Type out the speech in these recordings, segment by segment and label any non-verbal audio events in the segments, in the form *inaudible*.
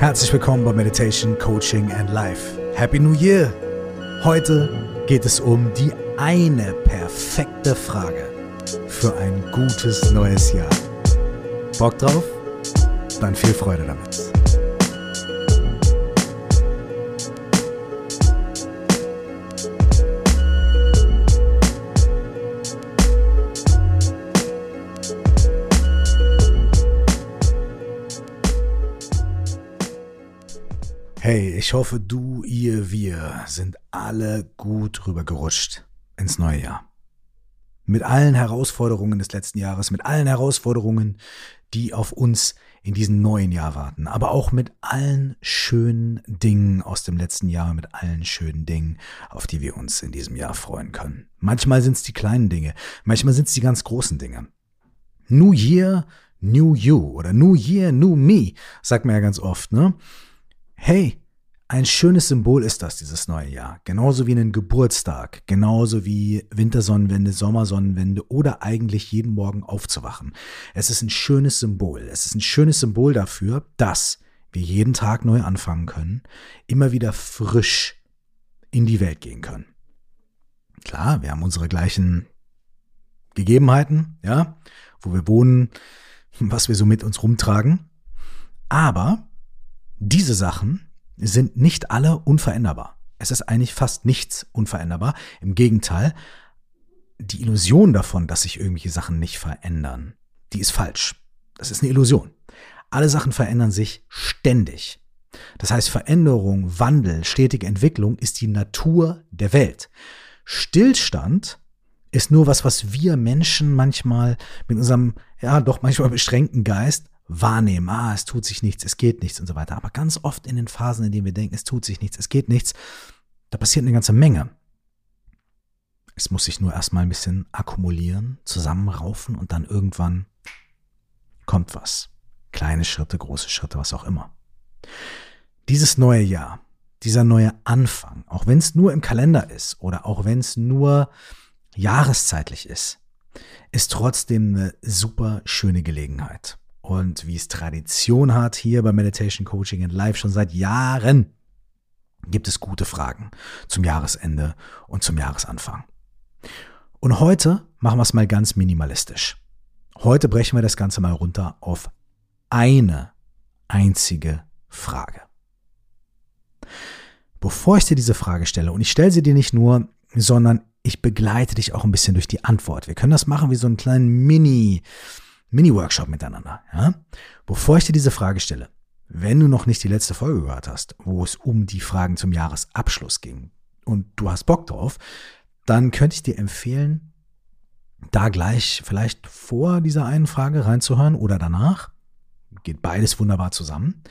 Herzlich willkommen bei Meditation, Coaching and Life. Happy New Year! Heute geht es um die eine perfekte Frage für ein gutes neues Jahr. Bock drauf? Dann viel Freude damit. Hey, ich hoffe, du, ihr, wir sind alle gut rübergerutscht ins neue Jahr. Mit allen Herausforderungen des letzten Jahres, mit allen Herausforderungen, die auf uns in diesem neuen Jahr warten, aber auch mit allen schönen Dingen aus dem letzten Jahr, mit allen schönen Dingen, auf die wir uns in diesem Jahr freuen können. Manchmal sind es die kleinen Dinge, manchmal sind es die ganz großen Dinge. New Year, New You oder New Year, New Me, sagt man ja ganz oft, ne? Hey, ein schönes Symbol ist das, dieses neue Jahr. Genauso wie ein Geburtstag, genauso wie Wintersonnenwende, Sommersonnenwende oder eigentlich jeden Morgen aufzuwachen. Es ist ein schönes Symbol. Es ist ein schönes Symbol dafür, dass wir jeden Tag neu anfangen können, immer wieder frisch in die Welt gehen können. Klar, wir haben unsere gleichen Gegebenheiten, ja, wo wir wohnen, was wir so mit uns rumtragen. Aber diese Sachen sind nicht alle unveränderbar. Es ist eigentlich fast nichts unveränderbar. Im Gegenteil, die Illusion davon, dass sich irgendwelche Sachen nicht verändern, die ist falsch. Das ist eine Illusion. Alle Sachen verändern sich ständig. Das heißt, Veränderung, Wandel, stetige Entwicklung ist die Natur der Welt. Stillstand ist nur was, was wir Menschen manchmal mit unserem, ja, doch manchmal beschränkten Geist wahrnehmen, ah, es tut sich nichts, es geht nichts und so weiter. Aber ganz oft in den Phasen, in denen wir denken, es tut sich nichts, es geht nichts, da passiert eine ganze Menge. Es muss sich nur erstmal ein bisschen akkumulieren, zusammenraufen und dann irgendwann kommt was. Kleine Schritte, große Schritte, was auch immer. Dieses neue Jahr, dieser neue Anfang, auch wenn es nur im Kalender ist oder auch wenn es nur jahreszeitlich ist, ist trotzdem eine super schöne Gelegenheit. Und wie es Tradition hat hier bei Meditation Coaching and Live schon seit Jahren, gibt es gute Fragen zum Jahresende und zum Jahresanfang. Und heute machen wir es mal ganz minimalistisch. Heute brechen wir das Ganze mal runter auf eine einzige Frage. Bevor ich dir diese Frage stelle, und ich stelle sie dir nicht nur, sondern ich begleite dich auch ein bisschen durch die Antwort. Wir können das machen wie so einen kleinen Mini, Mini-Workshop miteinander. Ja? Bevor ich dir diese Frage stelle, wenn du noch nicht die letzte Folge gehört hast, wo es um die Fragen zum Jahresabschluss ging und du hast Bock drauf, dann könnte ich dir empfehlen, da gleich vielleicht vor dieser einen Frage reinzuhören oder danach. Geht beides wunderbar zusammen.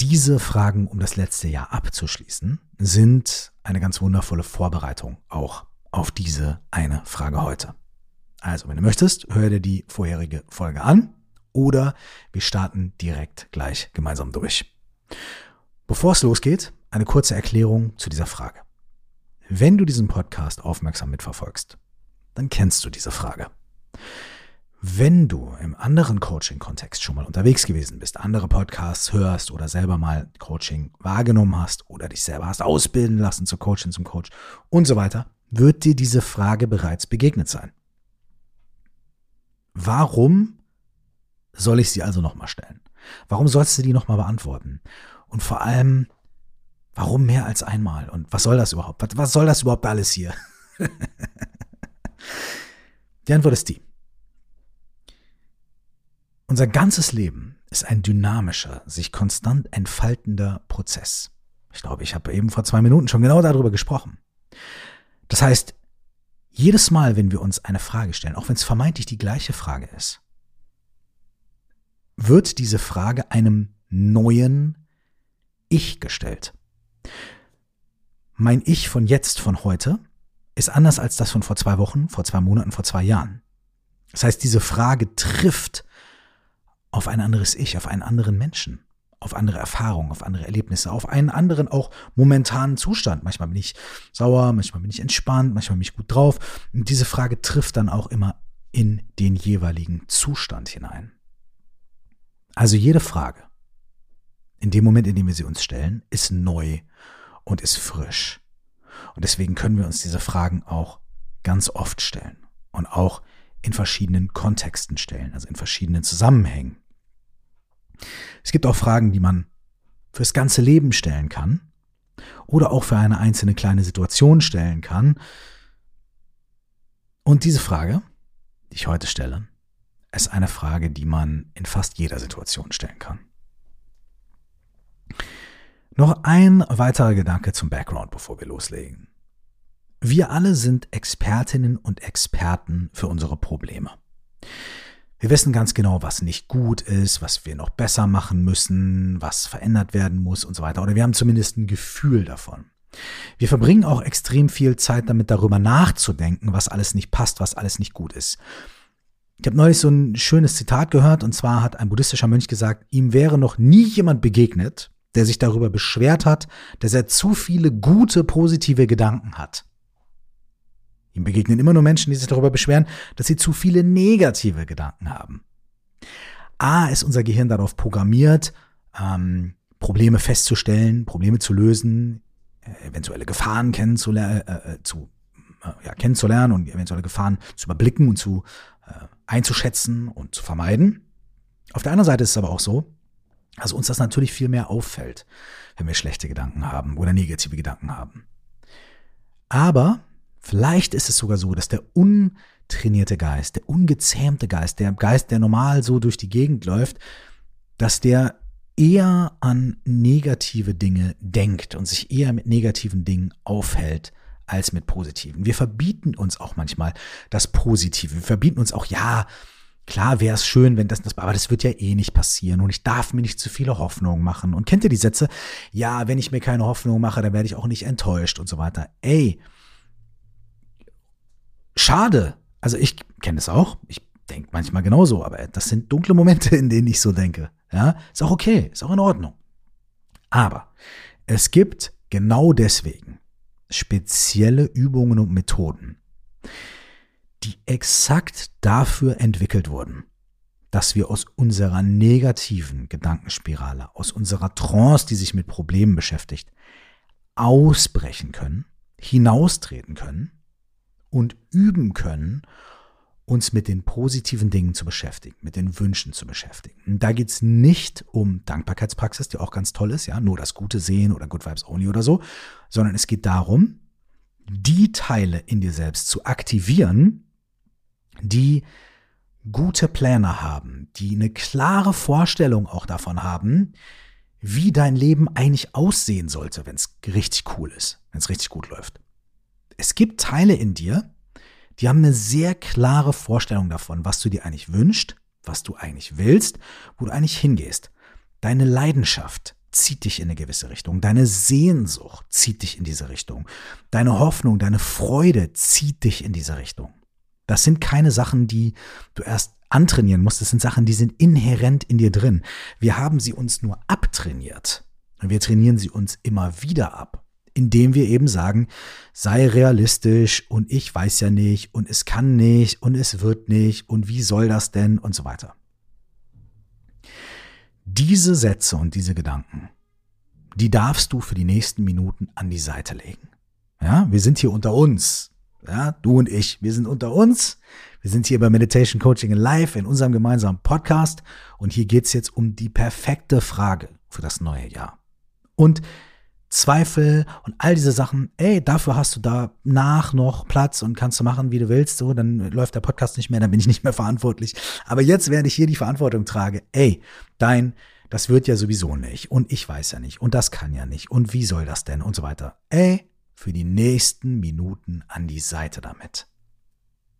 Diese Fragen, um das letzte Jahr abzuschließen, sind eine ganz wundervolle Vorbereitung auch auf diese eine Frage heute. Also, wenn du möchtest, hör dir die vorherige Folge an oder wir starten direkt gleich gemeinsam durch. Bevor es losgeht, eine kurze Erklärung zu dieser Frage. Wenn du diesen Podcast aufmerksam mitverfolgst, dann kennst du diese Frage. Wenn du im anderen Coaching-Kontext schon mal unterwegs gewesen bist, andere Podcasts hörst oder selber mal Coaching wahrgenommen hast oder dich selber hast ausbilden lassen zu Coaching zum Coach und so weiter, wird dir diese Frage bereits begegnet sein. Warum soll ich sie also nochmal stellen? Warum sollst du die nochmal beantworten? Und vor allem, warum mehr als einmal? Und was soll das überhaupt? Was, was soll das überhaupt alles hier? *laughs* die Antwort ist die. Unser ganzes Leben ist ein dynamischer, sich konstant entfaltender Prozess. Ich glaube, ich habe eben vor zwei Minuten schon genau darüber gesprochen. Das heißt, jedes Mal, wenn wir uns eine Frage stellen, auch wenn es vermeintlich die gleiche Frage ist, wird diese Frage einem neuen Ich gestellt. Mein Ich von jetzt, von heute, ist anders als das von vor zwei Wochen, vor zwei Monaten, vor zwei Jahren. Das heißt, diese Frage trifft auf ein anderes Ich, auf einen anderen Menschen auf andere Erfahrungen, auf andere Erlebnisse, auf einen anderen auch momentanen Zustand. Manchmal bin ich sauer, manchmal bin ich entspannt, manchmal bin ich gut drauf. Und diese Frage trifft dann auch immer in den jeweiligen Zustand hinein. Also jede Frage in dem Moment, in dem wir sie uns stellen, ist neu und ist frisch. Und deswegen können wir uns diese Fragen auch ganz oft stellen und auch in verschiedenen Kontexten stellen, also in verschiedenen Zusammenhängen. Es gibt auch Fragen, die man fürs ganze Leben stellen kann oder auch für eine einzelne kleine Situation stellen kann. Und diese Frage, die ich heute stelle, ist eine Frage, die man in fast jeder Situation stellen kann. Noch ein weiterer Gedanke zum Background, bevor wir loslegen. Wir alle sind Expertinnen und Experten für unsere Probleme. Wir wissen ganz genau, was nicht gut ist, was wir noch besser machen müssen, was verändert werden muss und so weiter. Oder wir haben zumindest ein Gefühl davon. Wir verbringen auch extrem viel Zeit damit, darüber nachzudenken, was alles nicht passt, was alles nicht gut ist. Ich habe neulich so ein schönes Zitat gehört, und zwar hat ein buddhistischer Mönch gesagt, ihm wäre noch nie jemand begegnet, der sich darüber beschwert hat, dass er zu viele gute, positive Gedanken hat. Ihm begegnen immer nur Menschen, die sich darüber beschweren, dass sie zu viele negative Gedanken haben. A ist unser Gehirn darauf programmiert, ähm, Probleme festzustellen, Probleme zu lösen, äh, eventuelle Gefahren kennenzulernen, äh, äh, zu, äh, ja, kennenzulernen und eventuelle Gefahren zu überblicken und zu äh, einzuschätzen und zu vermeiden. Auf der anderen Seite ist es aber auch so, dass uns das natürlich viel mehr auffällt, wenn wir schlechte Gedanken haben oder negative Gedanken haben. Aber Vielleicht ist es sogar so, dass der untrainierte Geist, der ungezähmte Geist, der Geist, der normal so durch die Gegend läuft, dass der eher an negative Dinge denkt und sich eher mit negativen Dingen aufhält als mit positiven. Wir verbieten uns auch manchmal das Positive. Wir verbieten uns auch, ja, klar wäre es schön, wenn das, das, aber das wird ja eh nicht passieren und ich darf mir nicht zu viele Hoffnungen machen. Und kennt ihr die Sätze? Ja, wenn ich mir keine Hoffnung mache, dann werde ich auch nicht enttäuscht und so weiter. Ey, schade. Also ich kenne es auch. Ich denke manchmal genauso, aber das sind dunkle Momente, in denen ich so denke. Ja, ist auch okay, ist auch in Ordnung. Aber es gibt genau deswegen spezielle Übungen und Methoden, die exakt dafür entwickelt wurden, dass wir aus unserer negativen Gedankenspirale, aus unserer Trance, die sich mit Problemen beschäftigt, ausbrechen können, hinaustreten können und üben können, uns mit den positiven Dingen zu beschäftigen, mit den Wünschen zu beschäftigen. Und da geht's nicht um Dankbarkeitspraxis, die auch ganz toll ist, ja, nur das Gute sehen oder Good Vibes Only oder so, sondern es geht darum, die Teile in dir selbst zu aktivieren, die gute Pläne haben, die eine klare Vorstellung auch davon haben, wie dein Leben eigentlich aussehen sollte, wenn es richtig cool ist, wenn es richtig gut läuft es gibt Teile in dir, die haben eine sehr klare Vorstellung davon, was du dir eigentlich wünschst, was du eigentlich willst, wo du eigentlich hingehst. Deine Leidenschaft zieht dich in eine gewisse Richtung. Deine Sehnsucht zieht dich in diese Richtung. Deine Hoffnung, deine Freude zieht dich in diese Richtung. Das sind keine Sachen, die du erst antrainieren musst. Das sind Sachen, die sind inhärent in dir drin. Wir haben sie uns nur abtrainiert. Und wir trainieren sie uns immer wieder ab indem wir eben sagen, sei realistisch und ich weiß ja nicht und es kann nicht und es wird nicht und wie soll das denn und so weiter. Diese Sätze und diese Gedanken, die darfst du für die nächsten Minuten an die Seite legen. Ja, wir sind hier unter uns. Ja, du und ich, wir sind unter uns. Wir sind hier bei Meditation Coaching Live in unserem gemeinsamen Podcast und hier geht's jetzt um die perfekte Frage für das neue Jahr. Und Zweifel und all diese Sachen, ey, dafür hast du da nach noch Platz und kannst du machen, wie du willst, so, dann läuft der Podcast nicht mehr, dann bin ich nicht mehr verantwortlich. Aber jetzt, während ich hier die Verantwortung trage, ey, dein, das wird ja sowieso nicht und ich weiß ja nicht und das kann ja nicht und wie soll das denn und so weiter. Ey, für die nächsten Minuten an die Seite damit.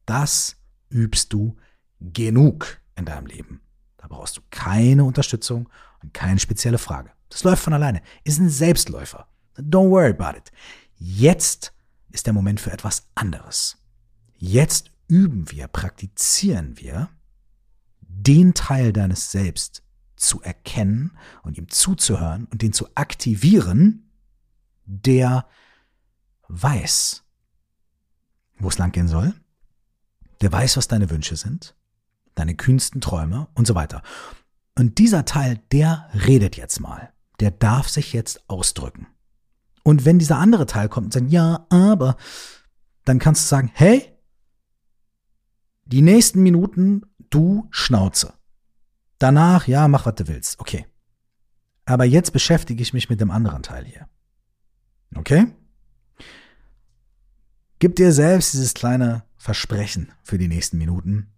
Das übst du genug in deinem Leben. Da brauchst du keine Unterstützung und keine spezielle Frage. Das läuft von alleine. Ist ein Selbstläufer. Don't worry about it. Jetzt ist der Moment für etwas anderes. Jetzt üben wir, praktizieren wir, den Teil deines Selbst zu erkennen und ihm zuzuhören und den zu aktivieren, der weiß, wo es langgehen soll, der weiß, was deine Wünsche sind, deine kühnsten Träume und so weiter. Und dieser Teil, der redet jetzt mal der darf sich jetzt ausdrücken. Und wenn dieser andere Teil kommt und sagt, ja, aber, dann kannst du sagen, hey, die nächsten Minuten, du Schnauze. Danach, ja, mach, was du willst. Okay. Aber jetzt beschäftige ich mich mit dem anderen Teil hier. Okay? Gib dir selbst dieses kleine Versprechen für die nächsten Minuten.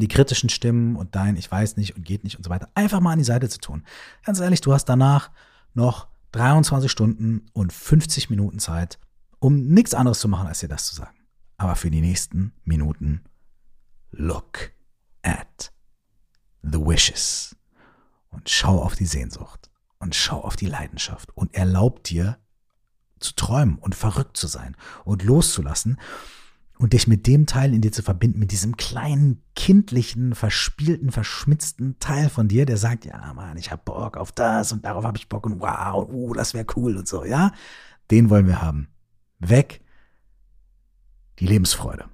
Die kritischen Stimmen und dein Ich weiß nicht und geht nicht und so weiter einfach mal an die Seite zu tun. Ganz ehrlich, du hast danach noch 23 Stunden und 50 Minuten Zeit, um nichts anderes zu machen, als dir das zu sagen. Aber für die nächsten Minuten, look at the wishes und schau auf die Sehnsucht und schau auf die Leidenschaft und erlaub dir zu träumen und verrückt zu sein und loszulassen und dich mit dem Teil in dir zu verbinden, mit diesem kleinen, kindlichen, verspielten, verschmitzten Teil von dir, der sagt, ja, Mann, ich hab Bock auf das und darauf habe ich Bock und wow, uh, das wäre cool und so, ja? Den wollen wir haben. Weg die Lebensfreude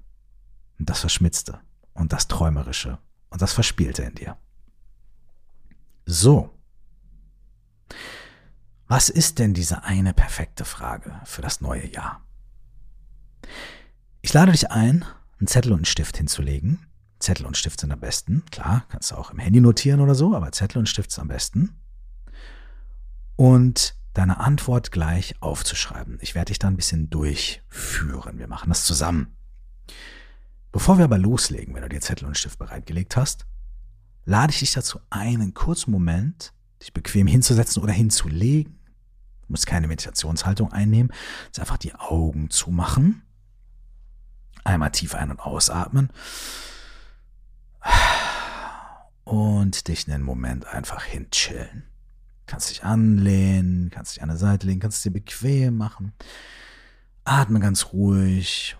und das Verschmitzte und das Träumerische und das Verspielte in dir. So. Was ist denn diese eine perfekte Frage für das neue Jahr? Ich lade dich ein, einen Zettel und einen Stift hinzulegen. Zettel und Stift sind am besten. Klar, kannst du auch im Handy notieren oder so, aber Zettel und Stift sind am besten. Und deine Antwort gleich aufzuschreiben. Ich werde dich da ein bisschen durchführen. Wir machen das zusammen. Bevor wir aber loslegen, wenn du dir Zettel und Stift bereitgelegt hast, lade ich dich dazu ein, einen kurzen Moment dich bequem hinzusetzen oder hinzulegen. Du musst keine Meditationshaltung einnehmen. Es einfach die Augen zumachen. Einmal tief ein- und ausatmen. Und dich einen Moment einfach hinchillen. Kannst dich anlehnen, kannst dich an der Seite legen, kannst es dir bequem machen. Atme ganz ruhig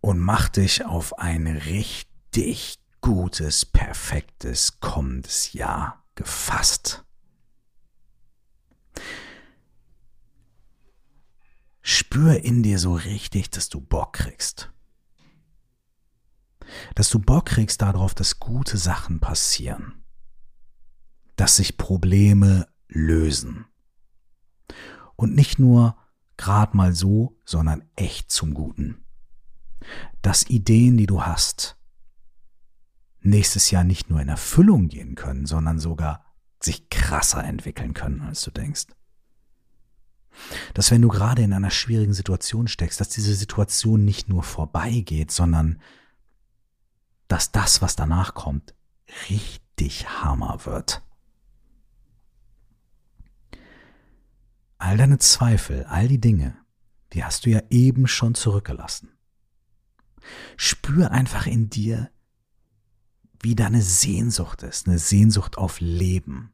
und mach dich auf ein richtig gutes, perfektes kommendes Jahr gefasst. Spür in dir so richtig, dass du Bock kriegst. Dass du Bock kriegst darauf, dass gute Sachen passieren. Dass sich Probleme lösen. Und nicht nur grad mal so, sondern echt zum Guten. Dass Ideen, die du hast, nächstes Jahr nicht nur in Erfüllung gehen können, sondern sogar sich krasser entwickeln können, als du denkst. Dass wenn du gerade in einer schwierigen Situation steckst, dass diese Situation nicht nur vorbeigeht, sondern dass das, was danach kommt, richtig Hammer wird. All deine Zweifel, all die Dinge, die hast du ja eben schon zurückgelassen. Spür einfach in dir, wie da eine Sehnsucht ist, eine Sehnsucht auf Leben,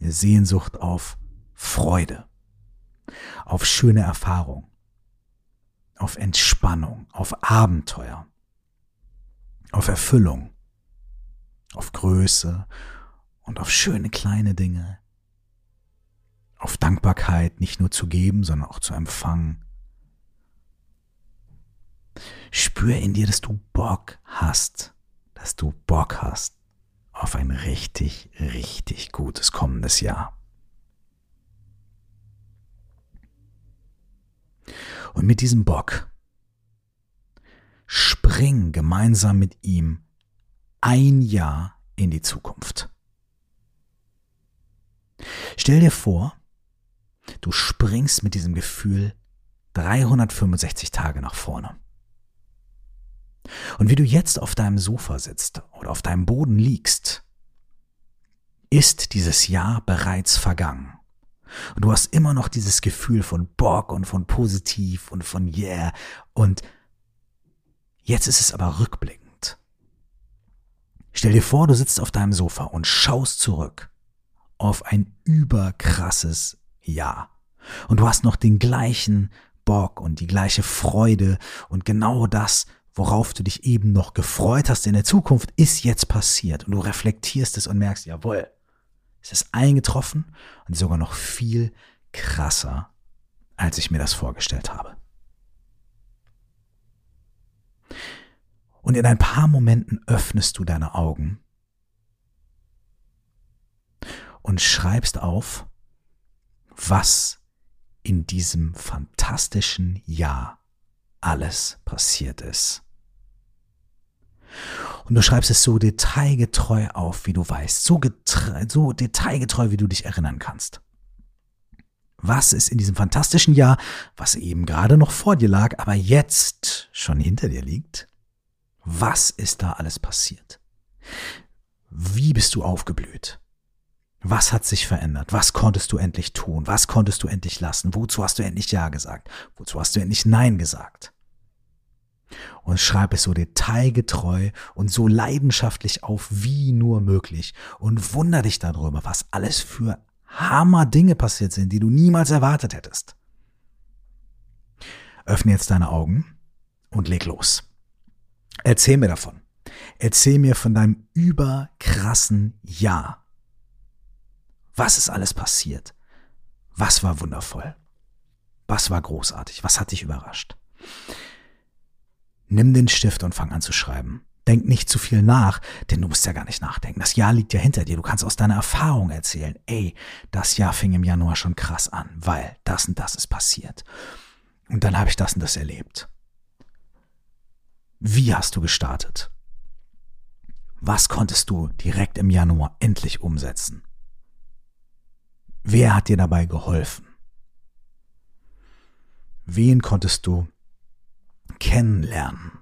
eine Sehnsucht auf Freude, auf schöne Erfahrung, auf Entspannung, auf Abenteuer, auf Erfüllung, auf Größe. Und auf schöne kleine Dinge, auf Dankbarkeit nicht nur zu geben, sondern auch zu empfangen. Spür in dir, dass du Bock hast. Dass du Bock hast auf ein richtig, richtig gutes kommendes Jahr. Und mit diesem Bock spring gemeinsam mit ihm ein Jahr in die Zukunft. Stell dir vor, du springst mit diesem Gefühl 365 Tage nach vorne. Und wie du jetzt auf deinem Sofa sitzt oder auf deinem Boden liegst, ist dieses Jahr bereits vergangen. Und du hast immer noch dieses Gefühl von Bock und von positiv und von yeah. Und jetzt ist es aber rückblickend. Stell dir vor, du sitzt auf deinem Sofa und schaust zurück auf ein überkrasses Jahr. Und du hast noch den gleichen Bock und die gleiche Freude und genau das, worauf du dich eben noch gefreut hast in der Zukunft, ist jetzt passiert. Und du reflektierst es und merkst, jawohl, es ist eingetroffen und sogar noch viel krasser, als ich mir das vorgestellt habe. Und in ein paar Momenten öffnest du deine Augen und schreibst auf, was in diesem fantastischen Jahr alles passiert ist. Und du schreibst es so detailgetreu auf, wie du weißt, so, so detailgetreu, wie du dich erinnern kannst. Was ist in diesem fantastischen Jahr, was eben gerade noch vor dir lag, aber jetzt schon hinter dir liegt? Was ist da alles passiert? Wie bist du aufgeblüht? Was hat sich verändert? Was konntest du endlich tun? Was konntest du endlich lassen? Wozu hast du endlich Ja gesagt? Wozu hast du endlich Nein gesagt? Und schreib es so detailgetreu und so leidenschaftlich auf wie nur möglich und wunder dich darüber, was alles für Hammer Dinge passiert sind, die du niemals erwartet hättest. Öffne jetzt deine Augen und leg los. Erzähl mir davon. Erzähl mir von deinem überkrassen Jahr. Was ist alles passiert? Was war wundervoll? Was war großartig? Was hat dich überrascht? Nimm den Stift und fang an zu schreiben. Denk nicht zu viel nach, denn du musst ja gar nicht nachdenken. Das Jahr liegt ja hinter dir. Du kannst aus deiner Erfahrung erzählen. Ey, das Jahr fing im Januar schon krass an, weil das und das ist passiert. Und dann habe ich das und das erlebt. Wie hast du gestartet? Was konntest du direkt im Januar endlich umsetzen? Wer hat dir dabei geholfen? Wen konntest du kennenlernen?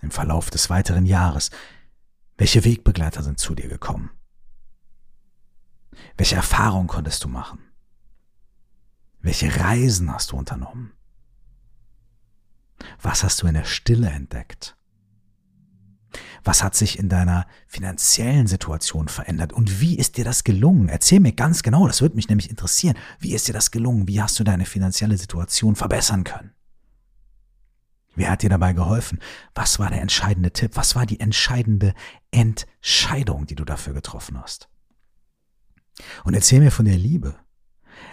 Im Verlauf des weiteren Jahres. Welche Wegbegleiter sind zu dir gekommen? Welche Erfahrungen konntest du machen? Welche Reisen hast du unternommen? Was hast du in der Stille entdeckt? Was hat sich in deiner finanziellen Situation verändert und wie ist dir das gelungen? Erzähl mir ganz genau, das würde mich nämlich interessieren. Wie ist dir das gelungen? Wie hast du deine finanzielle Situation verbessern können? Wer hat dir dabei geholfen? Was war der entscheidende Tipp? Was war die entscheidende Entscheidung, die du dafür getroffen hast? Und erzähl mir von der Liebe.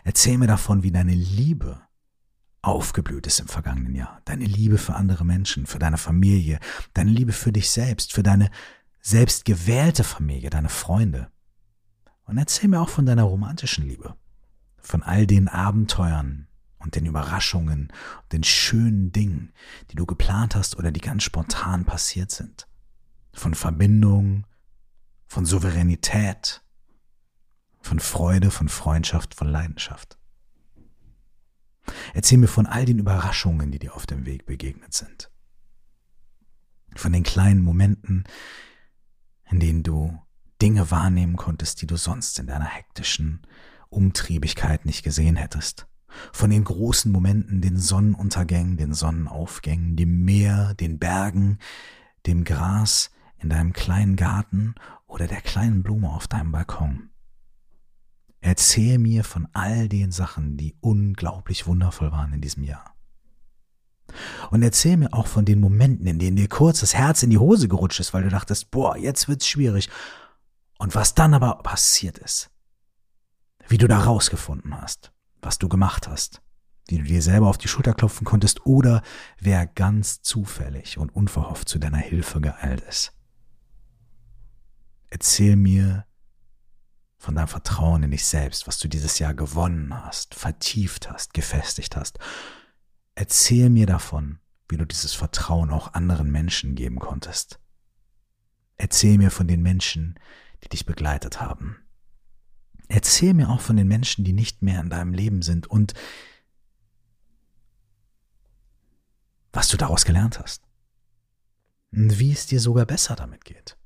Erzähl mir davon, wie deine Liebe aufgeblüht ist im vergangenen Jahr. Deine Liebe für andere Menschen, für deine Familie, deine Liebe für dich selbst, für deine selbstgewählte Familie, deine Freunde. Und erzähl mir auch von deiner romantischen Liebe, von all den Abenteuern und den Überraschungen den schönen Dingen, die du geplant hast oder die ganz spontan passiert sind. Von Verbindung, von Souveränität, von Freude, von Freundschaft, von Leidenschaft. Erzähl mir von all den Überraschungen, die dir auf dem Weg begegnet sind. Von den kleinen Momenten, in denen du Dinge wahrnehmen konntest, die du sonst in deiner hektischen Umtriebigkeit nicht gesehen hättest. Von den großen Momenten, den Sonnenuntergängen, den Sonnenaufgängen, dem Meer, den Bergen, dem Gras in deinem kleinen Garten oder der kleinen Blume auf deinem Balkon. Erzähl mir von all den Sachen, die unglaublich wundervoll waren in diesem Jahr. Und erzähl mir auch von den Momenten, in denen dir kurz das Herz in die Hose gerutscht ist, weil du dachtest, boah, jetzt wird's schwierig. Und was dann aber passiert ist. Wie du da rausgefunden hast, was du gemacht hast, wie du dir selber auf die Schulter klopfen konntest oder wer ganz zufällig und unverhofft zu deiner Hilfe geeilt ist. Erzähl mir von deinem Vertrauen in dich selbst, was du dieses Jahr gewonnen hast, vertieft hast, gefestigt hast. Erzähl mir davon, wie du dieses Vertrauen auch anderen Menschen geben konntest. Erzähl mir von den Menschen, die dich begleitet haben. Erzähl mir auch von den Menschen, die nicht mehr in deinem Leben sind und was du daraus gelernt hast. Und wie es dir sogar besser damit geht.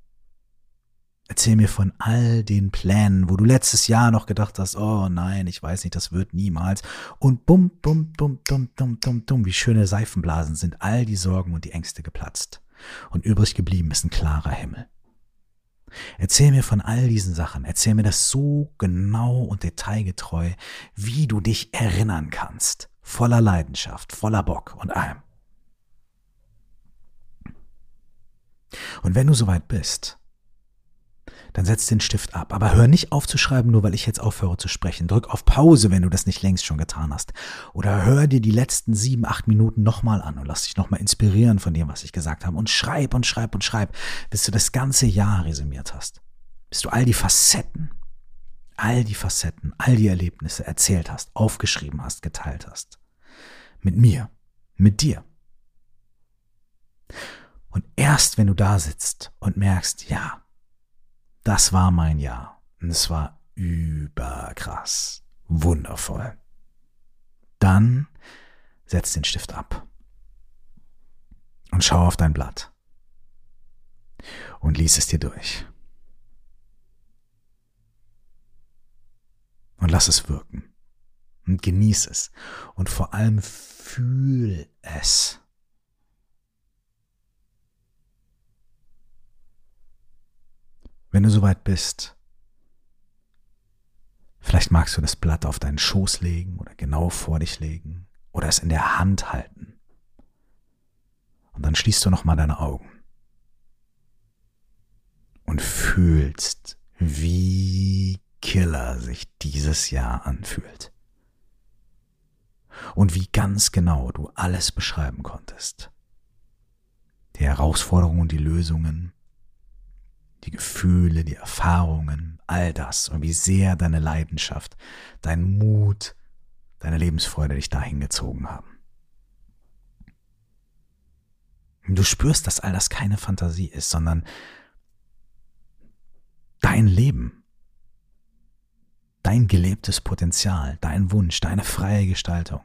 Erzähl mir von all den Plänen, wo du letztes Jahr noch gedacht hast, oh nein, ich weiß nicht, das wird niemals. Und bum, bum, bum, bum, bum, bum, bum, wie schöne Seifenblasen sind all die Sorgen und die Ängste geplatzt. Und übrig geblieben ist ein klarer Himmel. Erzähl mir von all diesen Sachen. Erzähl mir das so genau und detailgetreu, wie du dich erinnern kannst. Voller Leidenschaft, voller Bock und allem. Und wenn du soweit bist, dann setz den Stift ab. Aber hör nicht auf zu schreiben, nur weil ich jetzt aufhöre zu sprechen. Drück auf Pause, wenn du das nicht längst schon getan hast. Oder hör dir die letzten sieben, acht Minuten nochmal an und lass dich nochmal inspirieren von dem, was ich gesagt habe. Und schreib und schreib und schreib, bis du das ganze Jahr resümiert hast. Bis du all die Facetten all die Facetten, all die Erlebnisse erzählt hast, aufgeschrieben hast, geteilt hast. Mit mir, mit dir. Und erst wenn du da sitzt und merkst, ja, das war mein Jahr und es war überkrass, wundervoll, dann setz den Stift ab und schau auf dein Blatt und lies es dir durch. Und lass es wirken. Und genieß es. Und vor allem fühl es. Wenn du soweit bist, vielleicht magst du das Blatt auf deinen Schoß legen oder genau vor dich legen oder es in der Hand halten. Und dann schließt du nochmal deine Augen und fühlst, wie killer sich dieses Jahr anfühlt. Und wie ganz genau du alles beschreiben konntest. Die Herausforderungen und die Lösungen, die Gefühle, die Erfahrungen, all das und wie sehr deine Leidenschaft, dein Mut, deine Lebensfreude dich dahin gezogen haben. Du spürst, dass all das keine Fantasie ist, sondern dein Leben, dein gelebtes Potenzial, dein Wunsch, deine freie Gestaltung.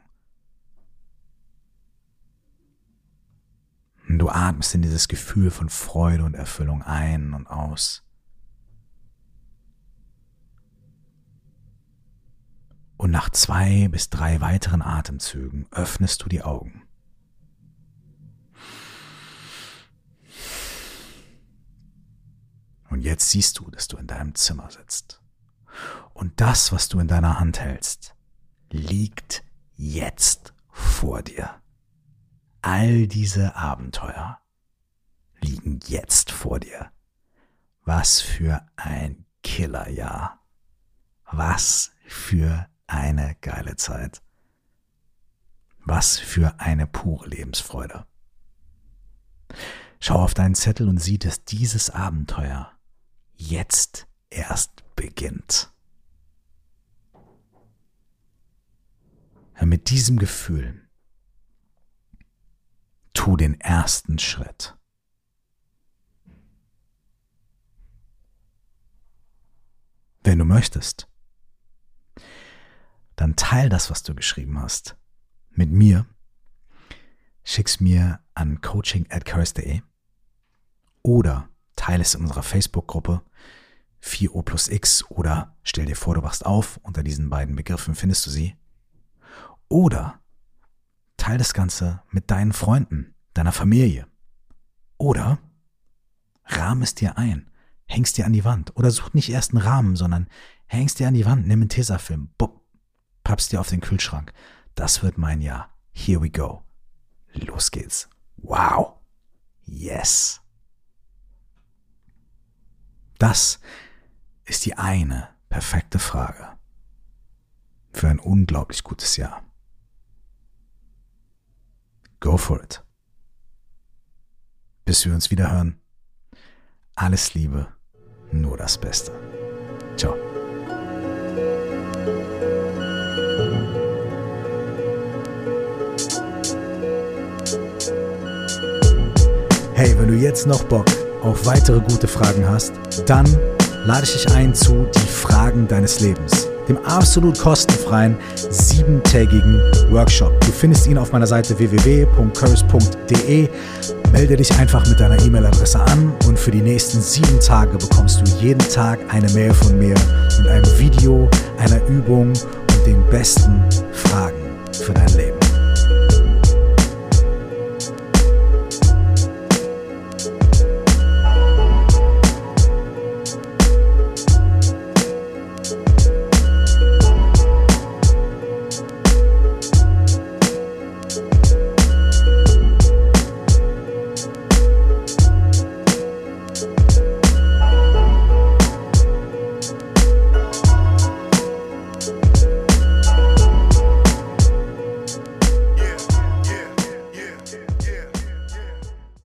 Du atmest in dieses Gefühl von Freude und Erfüllung ein und aus. Und nach zwei bis drei weiteren Atemzügen öffnest du die Augen. Und jetzt siehst du, dass du in deinem Zimmer sitzt. Und das, was du in deiner Hand hältst, liegt jetzt vor dir. All diese Abenteuer liegen jetzt vor dir. Was für ein Killerjahr. Was für eine geile Zeit. Was für eine pure Lebensfreude. Schau auf deinen Zettel und sieh, dass dieses Abenteuer jetzt erst beginnt. Mit diesem Gefühl tu den ersten Schritt. Wenn du möchtest, dann teil das, was du geschrieben hast, mit mir. Schick's mir an coaching at oder teile es in unserer Facebook-Gruppe 4O plus X oder stell dir vor, du wachst auf. Unter diesen beiden Begriffen findest du sie. Oder teile das Ganze mit deinen Freunden, deiner Familie. Oder rahm es dir ein, hängst dir an die Wand. Oder such nicht erst einen Rahmen, sondern hängst dir an die Wand, nimm einen Tesafilm, bupp, pappst dir auf den Kühlschrank. Das wird mein Jahr. Here we go. Los geht's. Wow. Yes. Das ist die eine perfekte Frage für ein unglaublich gutes Jahr. Go for it. Bis wir uns wieder hören. Alles Liebe, nur das Beste. Ciao. Hey, wenn du jetzt noch Bock auf weitere gute Fragen hast, dann lade ich dich ein zu Die Fragen deines Lebens, dem absolut kostenfreien siebentägigen Workshop. Du findest ihn auf meiner Seite www.curse.de. Melde dich einfach mit deiner E-Mail-Adresse an und für die nächsten sieben Tage bekommst du jeden Tag eine Mail von mir mit einem Video, einer Übung und den besten Fragen für dein Leben.